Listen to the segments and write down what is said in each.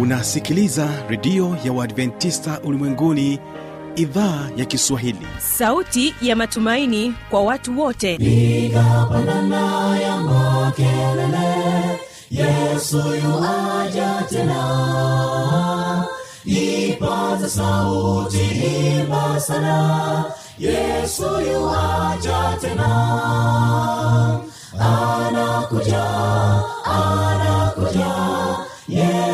unasikiliza redio ya uadventista ulimwenguni idhaa ya kiswahili. Sauti ya matumaini kwa watu wote. Piga pandana ya makelele yesu yuaja tena. Ipaza sauti imba sana yesu yuaja tena. Anakuja anakuja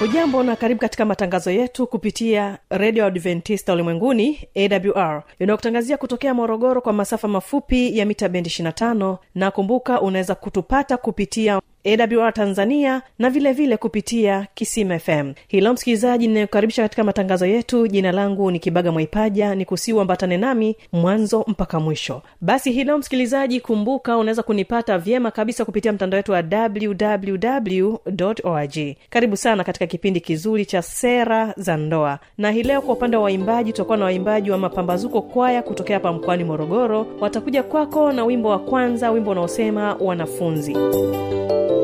hujambo na karibu katika matangazo yetu kupitia redio adventista ulimwenguni awr inayokutangazia kutokea morogoro kwa masafa mafupi ya mita bendi 25 na kumbuka unaweza kutupata kupitia awr tanzania na vilevile vile kupitia kisima fm hilo msikilizaji ninayokaribisha katika matangazo yetu. Jina langu ni kibaga mwaipaja ni kusiuambatane nami mwanzo mpaka mwisho. Basi hilo msikilizaji kumbuka unaweza kunipata vyema kabisa kupitia mtandao wetu wa www org karibu sana katika kipindi kizuri cha sera za ndoa. Na hii leo kwa upande wa waimbaji tutakuwa na waimbaji wa mapambazuko kwaya kutokea hapa mkoani morogoro. Watakuja kwako na wimbo wa kwanza wimbo unaosema wanafunzi wanafunzi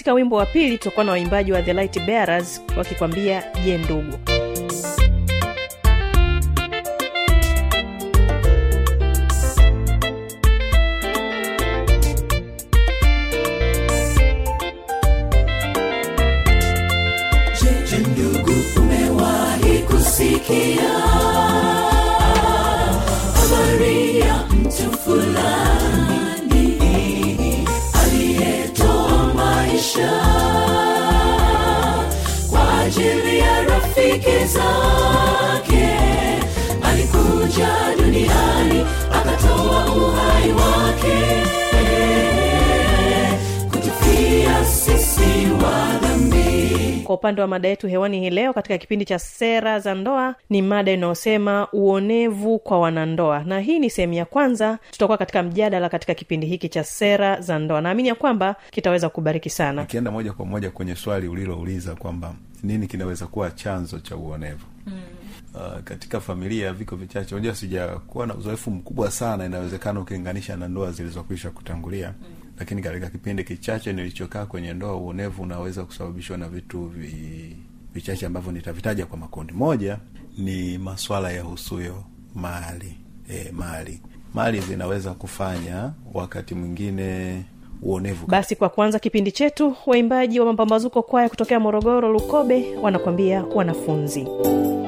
katika wimbo wa pili tutakuwa na waimbaji wa the light bearers wakikwambia je ndugu ajili ya rafiki zake alikuja duniani akatoa uhai wake kwa upande wa mada yetu hewani hii leo katika kipindi cha sera za ndoa ni mada inayosema uonevu kwa wanandoa. Na hii ni sehemu ya kwanza tutakuwa katika mjadala katika kipindi hiki cha sera za ndoa. Naamini ya kwamba kitaweza kubariki sana. Ikienda moja kwa moja kwenye swali ulilouliza kwamba nini kinaweza kuwa chanzo cha uonevu? Mm. Uh, katika familia viko vichache. Unajua sijakuwa na uzoefu mkubwa sana inawezekana ukilinganisha na ndoa zilizokwisha kutangulia. Mm. Lakini katika kipindi kichache nilichokaa kwenye ndoa uonevu unaweza kusababishwa na vitu vi, vichache ambavyo nitavitaja kwa makundi. Moja ni maswala ya husuyo mali e, mali. Mali zinaweza kufanya wakati mwingine uonevu. Basi kwa kwanza kipindi chetu waimbaji wa mapambazuko kwaya kutokea morogoro lukobe wanakwambia wanafunzi wanafunzi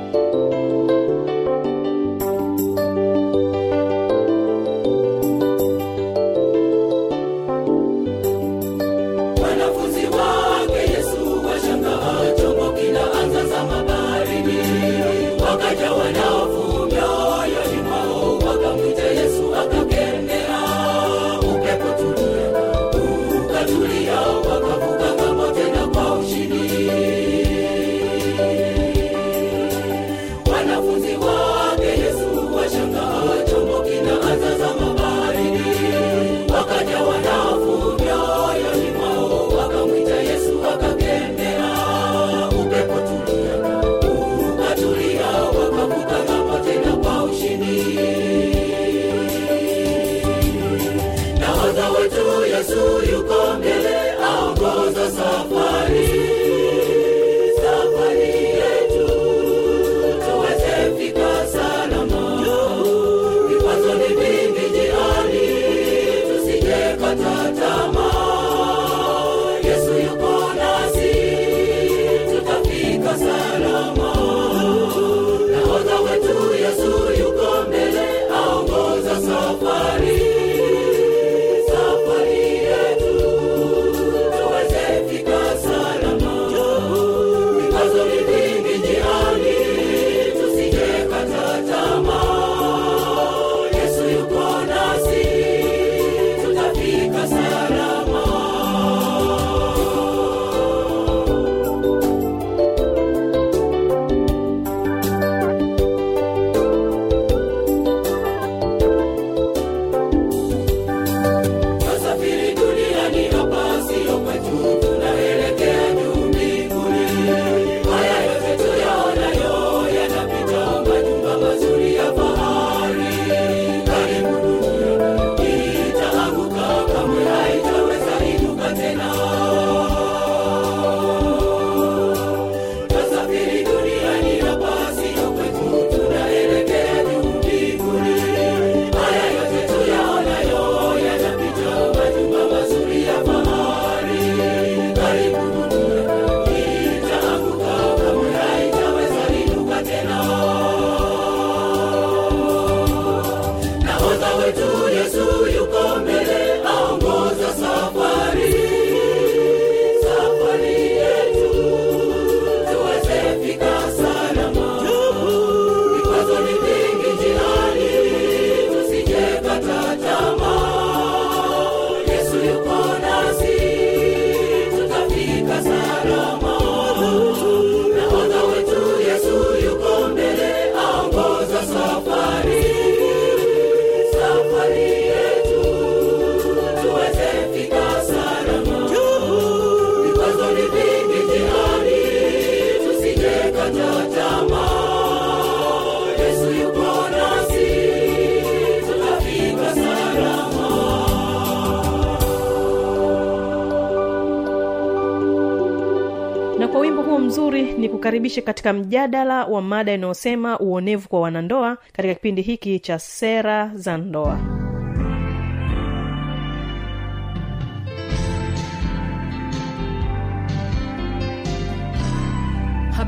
ni katika mjadala wa mada inayosema uonevu kwa wanandoa katika kipindi hiki cha sera za ndoa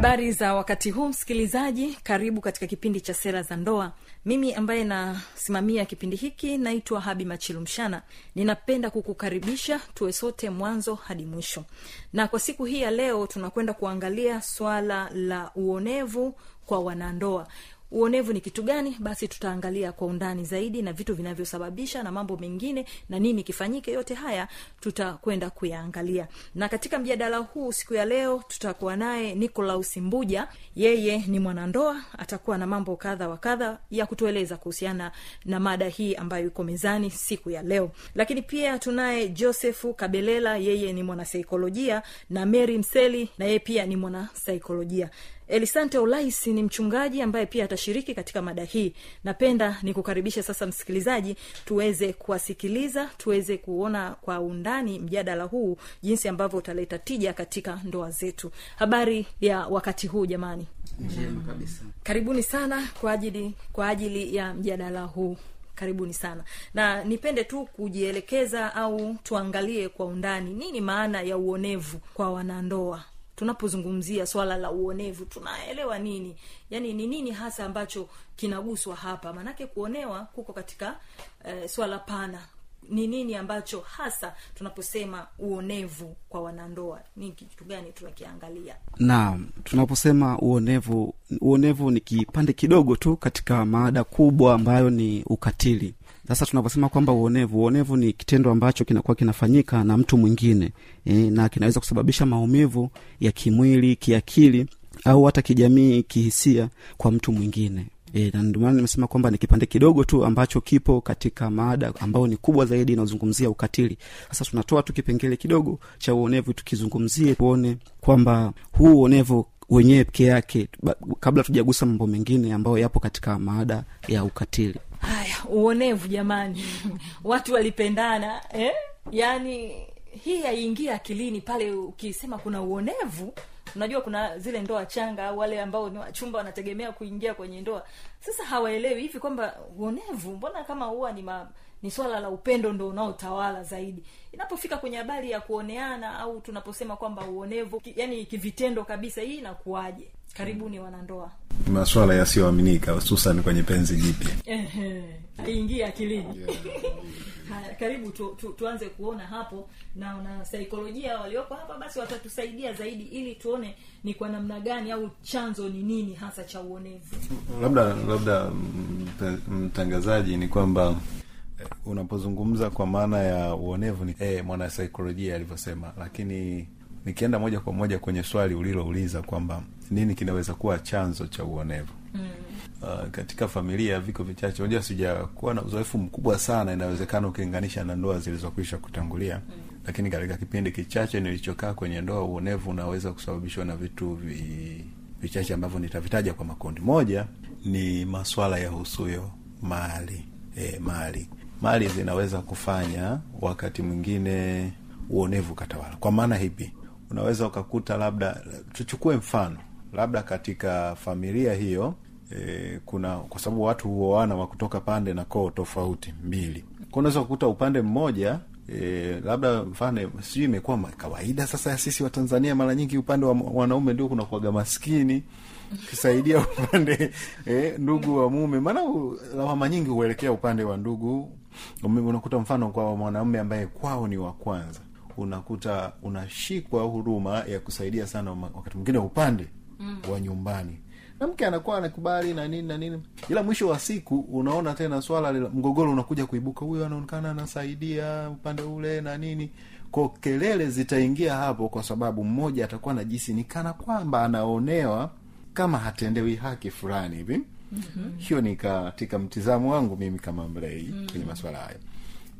habari za wakati huu msikilizaji. Karibu katika kipindi cha sera za ndoa. Mimi ambaye nasimamia kipindi hiki naitwa habi machilumshana ninapenda kukukaribisha tuwe sote mwanzo hadi mwisho. Na kwa siku hii ya leo tunakwenda kuangalia swala la uonevu kwa wanandoa uonevu ni kitu gani? Basi tutaangalia kwa undani zaidi na vitu vinavyosababisha na mambo mengine na nini kifanyike. Yote haya tutakwenda kuyaangalia. Na katika mjadala huu siku ya leo tutakuwa naye nicolaus mbuja. Yeye ni mwanandoa atakuwa na mambo kadha wa kadha ya kutueleza kuhusiana na mada hii ambayo iko mezani siku ya leo. Lakini pia tunaye josefu kabelela. Yeye ni mwanasaikolojia na mary mseli na yeye pia ni mwanasaikolojia elisante olais ni mchungaji ambaye pia atashiriki katika mada hii. Napenda nikukaribishe sasa msikilizaji tuweze kuwasikiliza tuweze kuona kwa undani mjadala huu jinsi ambavyo utaleta tija katika ndoa zetu. Habari ya wakati huu jamani? Njema kabisa. Karibuni sana kwa ajili kwa ajili ya mjadala huu. Karibuni sana. Na nipende tu kujielekeza au tuangalie kwa undani nini maana ya uonevu kwa wanandoa tunapozungumzia swala la uonevu tunaelewa nini? Yaani ni nini hasa ambacho kinaguswa hapa? Maanake kuonewa kuko katika eh, swala pana. Ni nini ambacho hasa tunaposema uonevu kwa wanandoa? Ni kitu gani tunakiangalia? Naam tunaposema uonevu uonevu ni kipande kidogo tu katika maada kubwa ambayo ni ukatili sasa tunavyosema kwamba uonevu uonevu ni kitendo ambacho kinakuwa kinafanyika na mtu mwingine e, na kinaweza kusababisha maumivu ya kimwili kiakili au hata kijamii kihisia kwa mtu mwingine. E, na ndio nimesema kwamba ni kipande kidogo tu ambacho kipo katika maada ambayo ni kubwa zaidi inayozungumzia ukatili. Sasa tunatoa tu kipengele kidogo cha uonevu tukizungumzie tuone kwamba huu uonevu wenyewe peke yake kabla tujagusa mambo mengine ambayo yapo katika maada ya ukatili haya uonevu jamani. Watu walipendana eh? yaani hii haiingia akilini pale ukisema kuna uonevu. Unajua kuna zile ndoa changa au wale ambao ni wachumba wanategemea kuingia kwenye ndoa. Sasa hawaelewi hivi kwamba uonevu mbona kama huwa ni ma, ni swala la upendo ndo unaotawala zaidi inapofika kwenye habari ya kuoneana au tunaposema kwamba uonevu ki, yani kivitendo kabisa hii inakuwaje? Karibuni wanandoa. Maswala yasiyoaminika hususan kwenye penzi jipya. Ehe, haiingia akilini. Haya karibu tu, tu, tuanze kuona hapo na na saikolojia walioko hapa basi watatusaidia zaidi ili tuone ni kwa namna gani au chanzo ni nini hasa cha uonevu. Labda labda mtangazaji ni kwamba unapozungumza kwa maana ya uonevu ni eh, mwanasaikolojia alivyosema lakini nikienda moja kwa moja kwenye swali ulilouliza kwamba nini kinaweza kuwa chanzo cha uonevu? Mm. uh, katika familia viko vichache. Unajua sijakuwa na uzoefu mkubwa sana inawezekana ukilinganisha na ndoa zilizokwisha kutangulia. Mm. lakini katika kipindi kichache nilichokaa kwenye ndoa uonevu unaweza kusababishwa na vitu vi, vichache ambavyo nitavitaja kwa makundi. Moja ni maswala ya husuyo mali e, mali mali zinaweza kufanya wakati mwingine uonevu katawala kwa maana hipi? Unaweza ukakuta labda tuchukue mfano labda katika familia hiyo e, kuna kwa sababu watu huoana wa kutoka pande na koo tofauti mbili. Kwa unaweza kukuta upande mmoja E, labda mfano sijui imekuwa kawaida sasa ya sisi watanzania mara nyingi upande wa wanaume ndio kunakuaga maskini kisaidia upande eh, ndugu wa mume. Maana lawama nyingi huelekea upande wa ndugu unakuta mfano kwa mwanaume ambaye kwao ni wa kwanza. Unakuta unashikwa huruma ya kusaidia sana wakati mwingine upande mm. wa nyumbani. Na mke anakuwa anakubali na nini na nini. Ila mwisho wa siku unaona tena swala la mgogoro unakuja kuibuka. Huyo anaonekana anasaidia upande ule na nini. Ko kelele zitaingia hapo kwa sababu mmoja atakuwa na jisi ni kana kwamba anaonewa kama hatendewi haki fulani hivi mm-hmm. hiyo ni katika mtizamo wangu mimi kama mlei mm-hmm. kwenye maswala hayo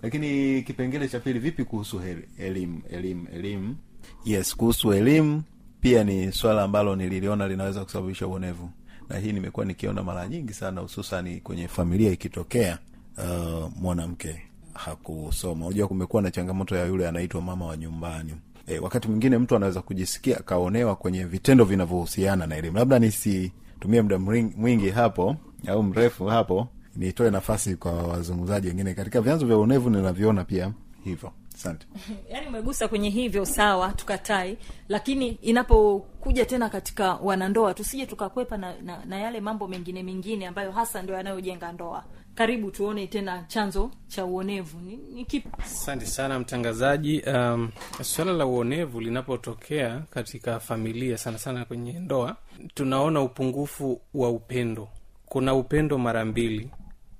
lakini kipengele cha pili vipi kuhusu elimu elimu elimu yes kuhusu elimu pia ni swala ambalo nililiona linaweza kusababisha uonevu. Na hii nimekuwa nikiona mara nyingi sana hususani kwenye familia ikitokea uh, mwanamke hakusoma. Unajua kumekuwa na changamoto ya yule anaitwa mama wa nyumbani. E, wakati mwingine mtu anaweza kujisikia akaonewa kwenye vitendo vinavyohusiana na elimu. Labda nisitumie muda mwingi hapo au mrefu hapo nitoe nafasi kwa wazungumzaji wengine. Katika vyanzo vya uonevu ninavyoona pia hivyo. Asante. Yaani umegusa kwenye hivyo sawa tukatai lakini inapokuja tena katika wanandoa tusije tukakwepa na, na, na yale mambo mengine mengine ambayo hasa ndio yanayojenga ndoa karibu tuone tena chanzo cha uonevu. Ni, ni kipi? Asante sana mtangazaji. Um, swala la uonevu linapotokea katika familia sana sana kwenye ndoa tunaona upungufu wa upendo. Kuna upendo mara mbili.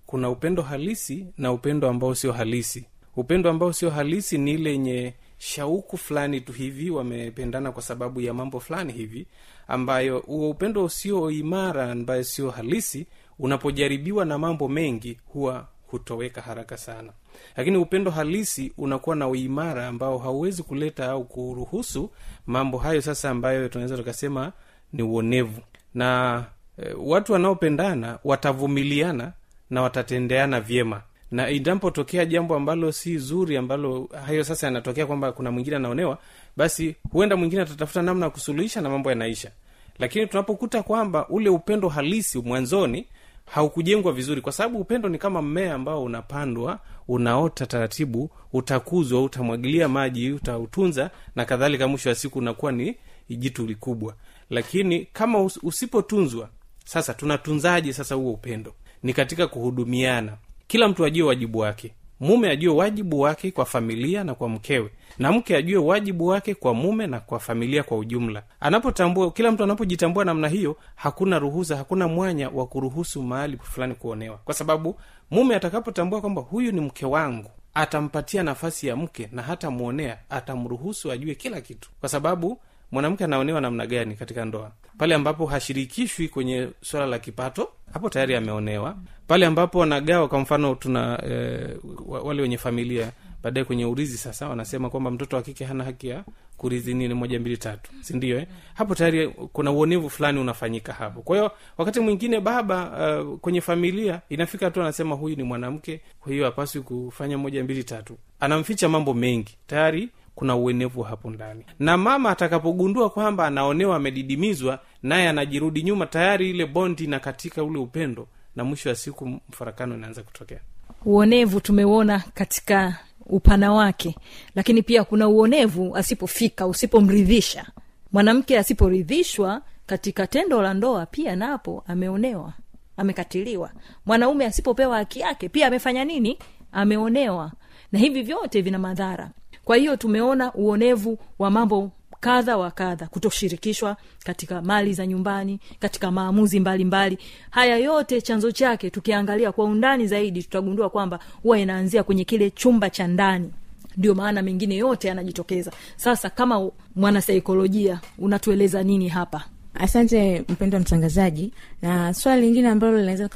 Kuna upendo halisi na upendo ambao sio halisi. Upendo ambao sio halisi ni ile yenye shauku fulani tu hivi wamependana kwa sababu ya mambo fulani hivi ambayo huo upendo usio imara ambayo sio halisi unapojaribiwa na mambo mengi huwa hutoweka haraka sana. Lakini upendo halisi unakuwa na uimara ambao hauwezi kuleta au kuruhusu mambo hayo sasa ambayo tunaweza tukasema ni uonevu. Na e, watu wanaopendana watavumiliana na watatendeana vyema. Na inapotokea jambo ambalo si zuri ambalo hayo sasa yanatokea kwamba kuna mwingine anaonewa basi huenda mwingine atatafuta namna ya kusuluhisha na mambo yanaisha. Lakini tunapokuta kwamba ule upendo halisi mwanzoni haukujengwa vizuri kwa sababu upendo ni kama mmea ambao unapandwa unaota taratibu utakuzwa utamwagilia maji utautunza na kadhalika mwisho wa siku unakuwa ni jitu likubwa. Lakini kama usipotunzwa sasa tunatunzaje sasa huo upendo? Ni katika kuhudumiana. Kila mtu ajue wajibu wake. Mume ajue wajibu wake kwa familia na kwa mkewe na mke ajue wajibu wake kwa mume na kwa familia kwa ujumla. Anapotambua kila mtu anapojitambua namna hiyo hakuna ruhusa hakuna mwanya wa kuruhusu mahali fulani kuonewa. Kwa sababu mume atakapotambua kwamba huyu ni mke wangu atampatia nafasi ya mke na hatamwonea atamruhusu ajue kila kitu. Kwa sababu mwanamke anaonewa namna gani katika ndoa? Pale ambapo hashirikishwi kwenye swala la kipato hapo tayari ameonewa. Pale ambapo wanagawa kwa mfano tuna e, wale wenye familia baadaye kwenye urizi sasa wanasema kwamba mtoto wa kike hana haki ya kurithi nini moja mbili tatu. Sindio eh? hapo tayari kuna uonevu fulani unafanyika hapo. Kwa hiyo wakati mwingine baba uh, kwenye familia inafika tu anasema huyu ni mwanamke kwa hiyo hapaswi kufanya moja mbili tatu. Anamficha mambo mengi. Tayari kuna uenevu hapo ndani. Na mama atakapogundua kwamba anaonewa amedidimizwa naye anajirudi nyuma tayari ile bondi na katika ule upendo na mwisho wa siku mfarakano inaanza kutokea. Uonevu tumeuona katika upana wake. Lakini pia kuna uonevu asipofika usipomridhisha. Mwanamke asiporidhishwa katika tendo la ndoa pia napo ameonewa amekatiliwa. Mwanaume asipopewa haki yake pia amefanya nini? Ameonewa. Na hivi vyote vina madhara. Kwa hiyo tumeona uonevu wa mambo kadha wa kadha kutoshirikishwa katika mali za nyumbani katika maamuzi mbalimbali. Mbali. haya yote chanzo chake tukiangalia kwa undani zaidi tutagundua kwamba huwa inaanzia kwenye kile chumba cha ndani. Ndio maana mengine yote yanajitokeza. Sasa kama mwanasaikolojia unatueleza nini hapa? Asante mpendo mtangazaji. Na swala lingine ambalo linaweza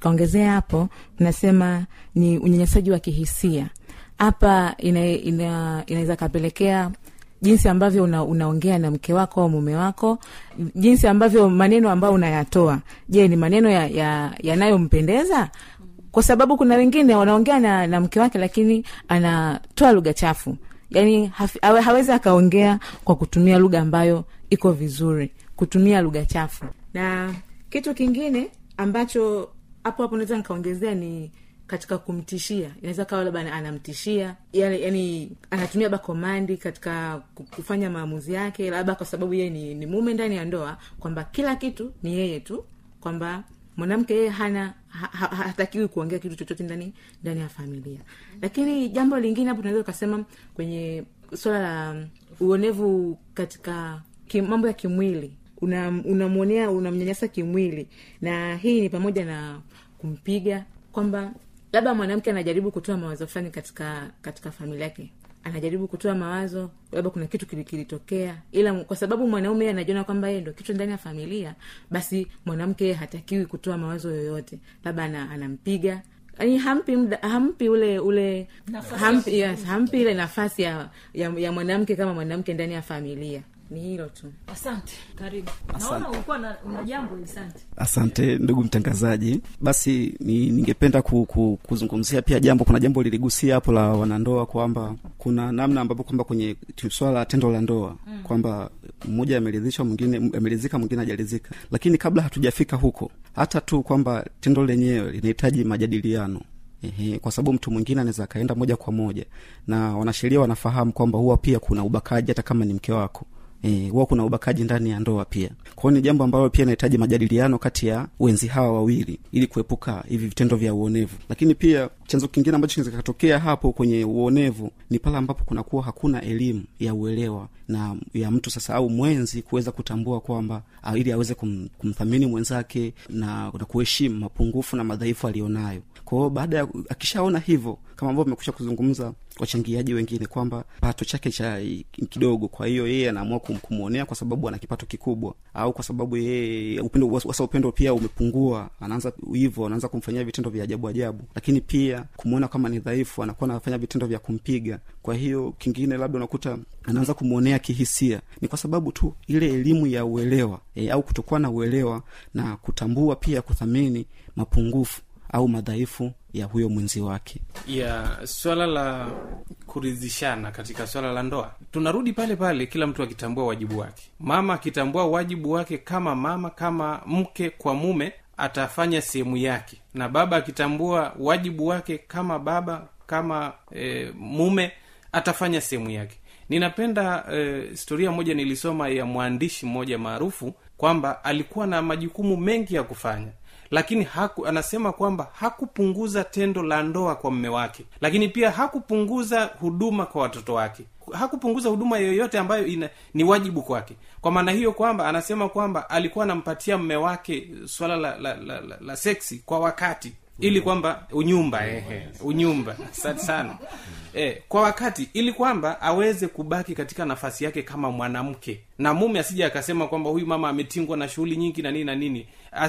kaongezea hapo nasema ni unyanyasaji wa kihisia. Hapa inaweza ina, ina kapelekea jinsi ambavyo una, unaongea na mke wako au mume wako jinsi ambavyo maneno ambayo unayatoa. Je ni maneno yanayompendeza ya, kwa sababu kuna wengine wanaongea na, na mke wake lakini anatoa lugha chafu. Yaani hawezi akaongea kwa kutumia lugha ambayo iko vizuri kutumia lugha chafu. Na kitu kingine ambacho hapo hapo naweza nikaongezea ni katika kumtishia. Inaweza kawa labda anamtishia yani, yani anatumia bakomandi katika kufanya maamuzi yake labda kwa sababu yeye ni, ni mume ndani ya ndoa kwamba kila kitu ni yeye tu kwamba mwanamke yeye hana ha, ha, hatakiwi kuongea kitu chochote ndani ndani ya familia. Lakini jambo lingine hapo tunaweza ukasema kwenye swala la uonevu katika kim, mambo ya kimwili. Unamwonea una unamnyanyasa kimwili. Na hii ni pamoja na kumpiga kwamba labda mwanamke anajaribu kutoa mawazo fulani katika katika familia yake. Anajaribu kutoa mawazo labda kuna kitu kilitokea. Ila kwa sababu mwanaume anajiona kwamba yeye ndo kichwa ndani ya familia basi mwanamke hatakiwi kutoa mawazo yoyote. Labda anampiga. Yani hampi mda, hampi ule ule hampi, yes, hampi ile nafasi ya, ya, ya mwanamke kama mwanamke ndani ya familia ni hilo tu. Asante. Karibu. Naona ulikuwa na una jambo asante. Asante ndugu mtangazaji. Basi ni, ningependa ku, ku, kuzungumzia pia jambo. Kuna jambo liligusia hapo la wanandoa kwamba kuna namna ambapo kwamba kwenye swala la tendo la ndoa mm. kwamba mmoja ameridhishwa mwingine ameridhika mwingine hajaridhika. Lakini kabla hatujafika huko hata tu kwamba tendo lenyewe linahitaji majadiliano. Ehe, kwa sababu mtu mwingine anaweza akaenda moja kwa moja. Na wanasheria wanafahamu kwamba huwa pia kuna ubakaji hata kama ni mke wako Eh, huwa kuna ubakaji ndani ya ndoa pia. Kwao ni jambo ambalo pia inahitaji majadiliano kati ya wenzi hawa wawili ili kuepuka hivi vitendo vya uonevu. Lakini pia chanzo kingine ambacho kinaweza kikatokea hapo kwenye uonevu ni pale ambapo kunakuwa hakuna elimu ya uelewa na ya mtu sasa au mwenzi kuweza kutambua kwamba ah, ili aweze kum, kumthamini mwenzake na, na kuheshimu mapungufu na madhaifu aliyonayo. Kwao baada ya akishaona hivyo kama ambavyo amekusha kuzungumza wachangiaji wengine kwamba pato chake cha kidogo. Kwa hiyo yeye anaamua kumwonea kwa sababu ana kipato kikubwa au kwa sababu yeye upendo upendo pia umepungua. Anaanza hivyo anaanza kumfanyia vitendo vya ajabu ajabu. Lakini pia kumwona kama ni dhaifu anakuwa anafanya vitendo vya kumpiga. Kwa hiyo kingine labda unakuta anaanza kumwonea kihisia. Ni kwa sababu tu ile elimu ya uelewa e, au kutokuwa na uelewa na kutambua pia kuthamini mapungufu au madhaifu ya huyo mwenzi wake. Ya swala la kuridhishana katika swala la ndoa. Tunarudi pale pale kila mtu akitambua wajibu wake. Mama akitambua wajibu wake kama mama kama mke kwa mume atafanya sehemu yake. Na baba akitambua wajibu wake kama baba kama e, mume atafanya sehemu yake. Ninapenda e, historia moja nilisoma ya mwandishi mmoja maarufu kwamba alikuwa na majukumu mengi ya kufanya. Lakini haku, anasema kwamba hakupunguza tendo la ndoa kwa mme wake. Lakini pia hakupunguza huduma kwa watoto wake. Hakupunguza huduma yoyote ambayo ina, ni wajibu kwake kwa maana hiyo kwamba anasema kwamba alikuwa anampatia mme wake swala la, la, la, la, la seksi kwa wakati. Ili kwamba unyumba ehe, unyumba. Asante sana. E, kwa wakati. Ili kwamba aweze kubaki katika nafasi yake kama mwanamke. Na mume asije akasema kwamba huyu mama ametingwa na shughuli nyingi na nini na nini.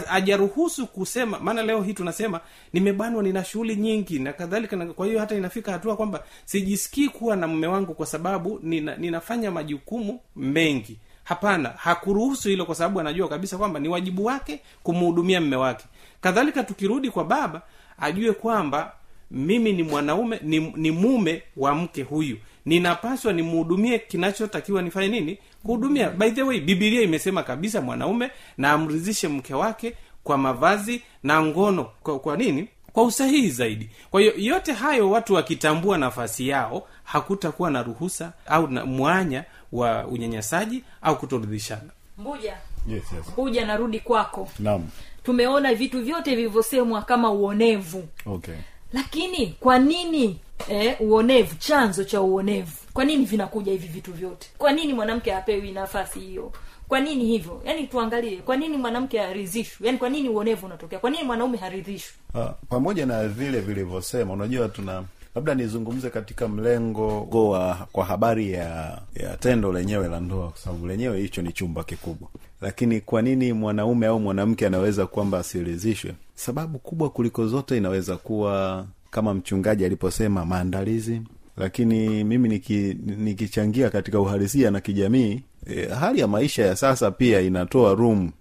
Ajaruhusu kusema. Maana leo hii tunasema nimebanwa nina shughuli nyingi na kadhalika na kwa hiyo hata inafika hatua kwamba sijisikii kuwa na mume wangu kwa sababu nina, ninafanya majukumu mengi hapana hakuruhusu hilo kwa sababu anajua kabisa kwamba ni wajibu wake kumhudumia mme wake. Kadhalika tukirudi kwa baba ajue kwamba mimi ni mwanaume ni, ni mume wa mke huyu. Ninapaswa nimhudumie kinachotakiwa nifanye nini? Kuhudumia. By the way bibilia imesema kabisa mwanaume na amridhishe mke wake kwa mavazi na ngono. Kwa, kwa nini? Kwa usahihi zaidi. Kwa hiyo yote hayo watu wakitambua nafasi yao hakutakuwa na ruhusa au na mwanya wa unyanyasaji au kutoridhishana. Mbuja yes, yes. mbuja narudi kwako. Naam. Tumeona vitu vyote vilivyosemwa kama uonevu. Okay. Lakini kwa nini eh, uonevu chanzo cha uonevu? Kwa nini vinakuja hivi vitu vyote? Kwa nini mwanamke apewi nafasi hiyo? Kwa nini hivyo? Yaani tuangalie kwa nini mwanamke haridhishwi? Yaani kwa nini uonevu unatokea? Kwa nini mwanaume haridhishwi? Ah, pamoja na vile vilivyosema unajua tuna labda nizungumze katika mlengo wa kwa habari ya ya tendo lenyewe la ndoa kwa sababu lenyewe hicho ni chumba kikubwa. Lakini kwa nini mwanaume au mwanamke anaweza kwamba asiridhishwe sababu kubwa kuliko zote inaweza kuwa kama mchungaji aliposema maandalizi. Lakini mimi niki, nikichangia katika uhalisia na kijamii e, hali ya maisha ya sasa pia inatoa room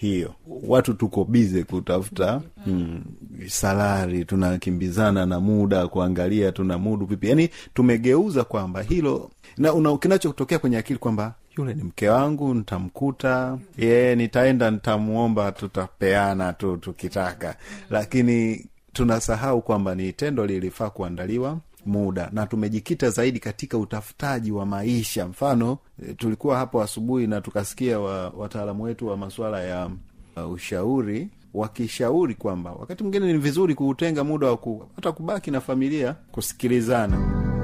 hiyo. Watu tuko bize kutafuta mm, salari tunakimbizana na muda kuangalia tuna mudu vipi. Yaani tumegeuza kwamba hilo na una- kinachotokea kwenye akili kwamba yule ni mke wangu nitamkuta ye nitaenda nitamuomba tutapeana tu tukitaka. Lakini tunasahau kwamba ni tendo lilifaa kuandaliwa muda. Na tumejikita zaidi katika utafutaji wa maisha. Mfano e, tulikuwa hapo asubuhi na tukasikia wa, wataalamu wetu wa masuala ya uh, ushauri wakishauri kwamba wakati mwingine ni vizuri kuutenga muda wa hata kubaki na familia kusikilizana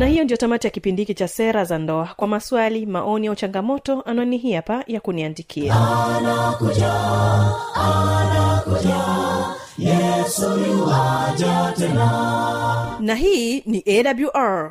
na hiyo ndio tamati ya kipindi hiki cha sera za ndoa. Kwa maswali maoni au changamoto anwani hii hapa ya kuniandikia. Na hii ni awr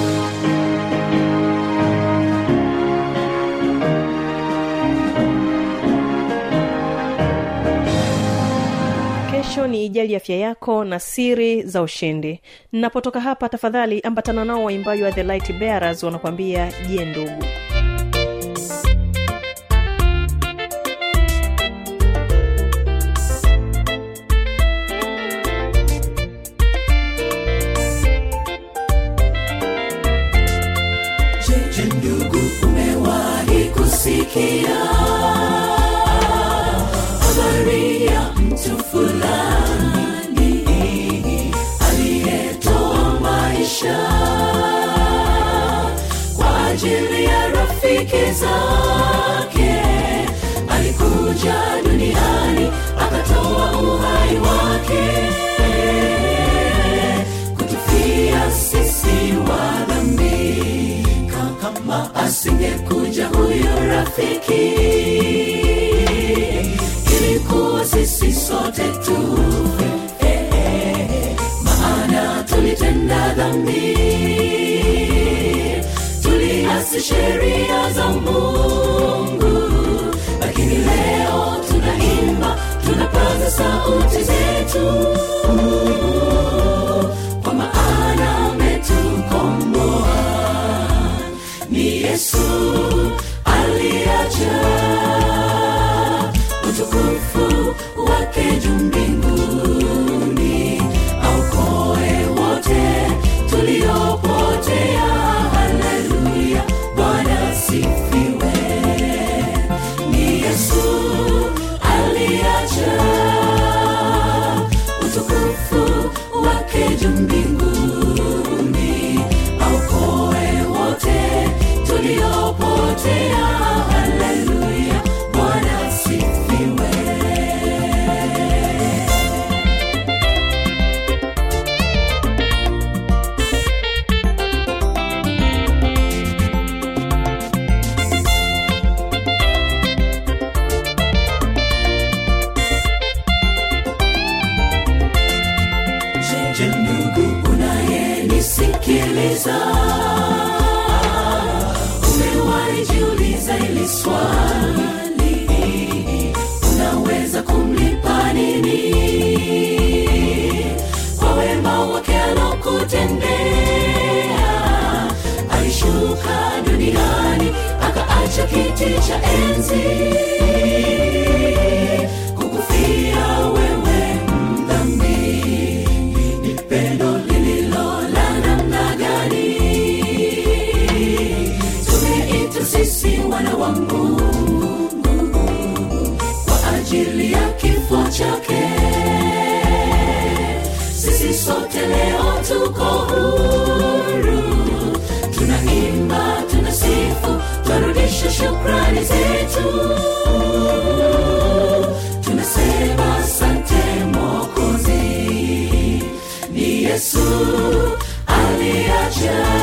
ijali afya yako na siri za ushindi. Ninapotoka hapa tafadhali ambatana nao waimbaji wa the light bearers wanakuambia je ndugu? Kusikia habari ya mtu fulani rafiki zake. Alikuja duniani akatoa uhai wake. Kutufia sisi wa dhambi. Kama asingekuja huyo rafiki akaacha kiti cha enzi. Kukufia wewe mdhambi ni pendo lililo la namna gani? Tumeitwa sisi wana wa mungu kwa ajili ya kifo chake. Sisi sote leo tuko huru yesu aliacha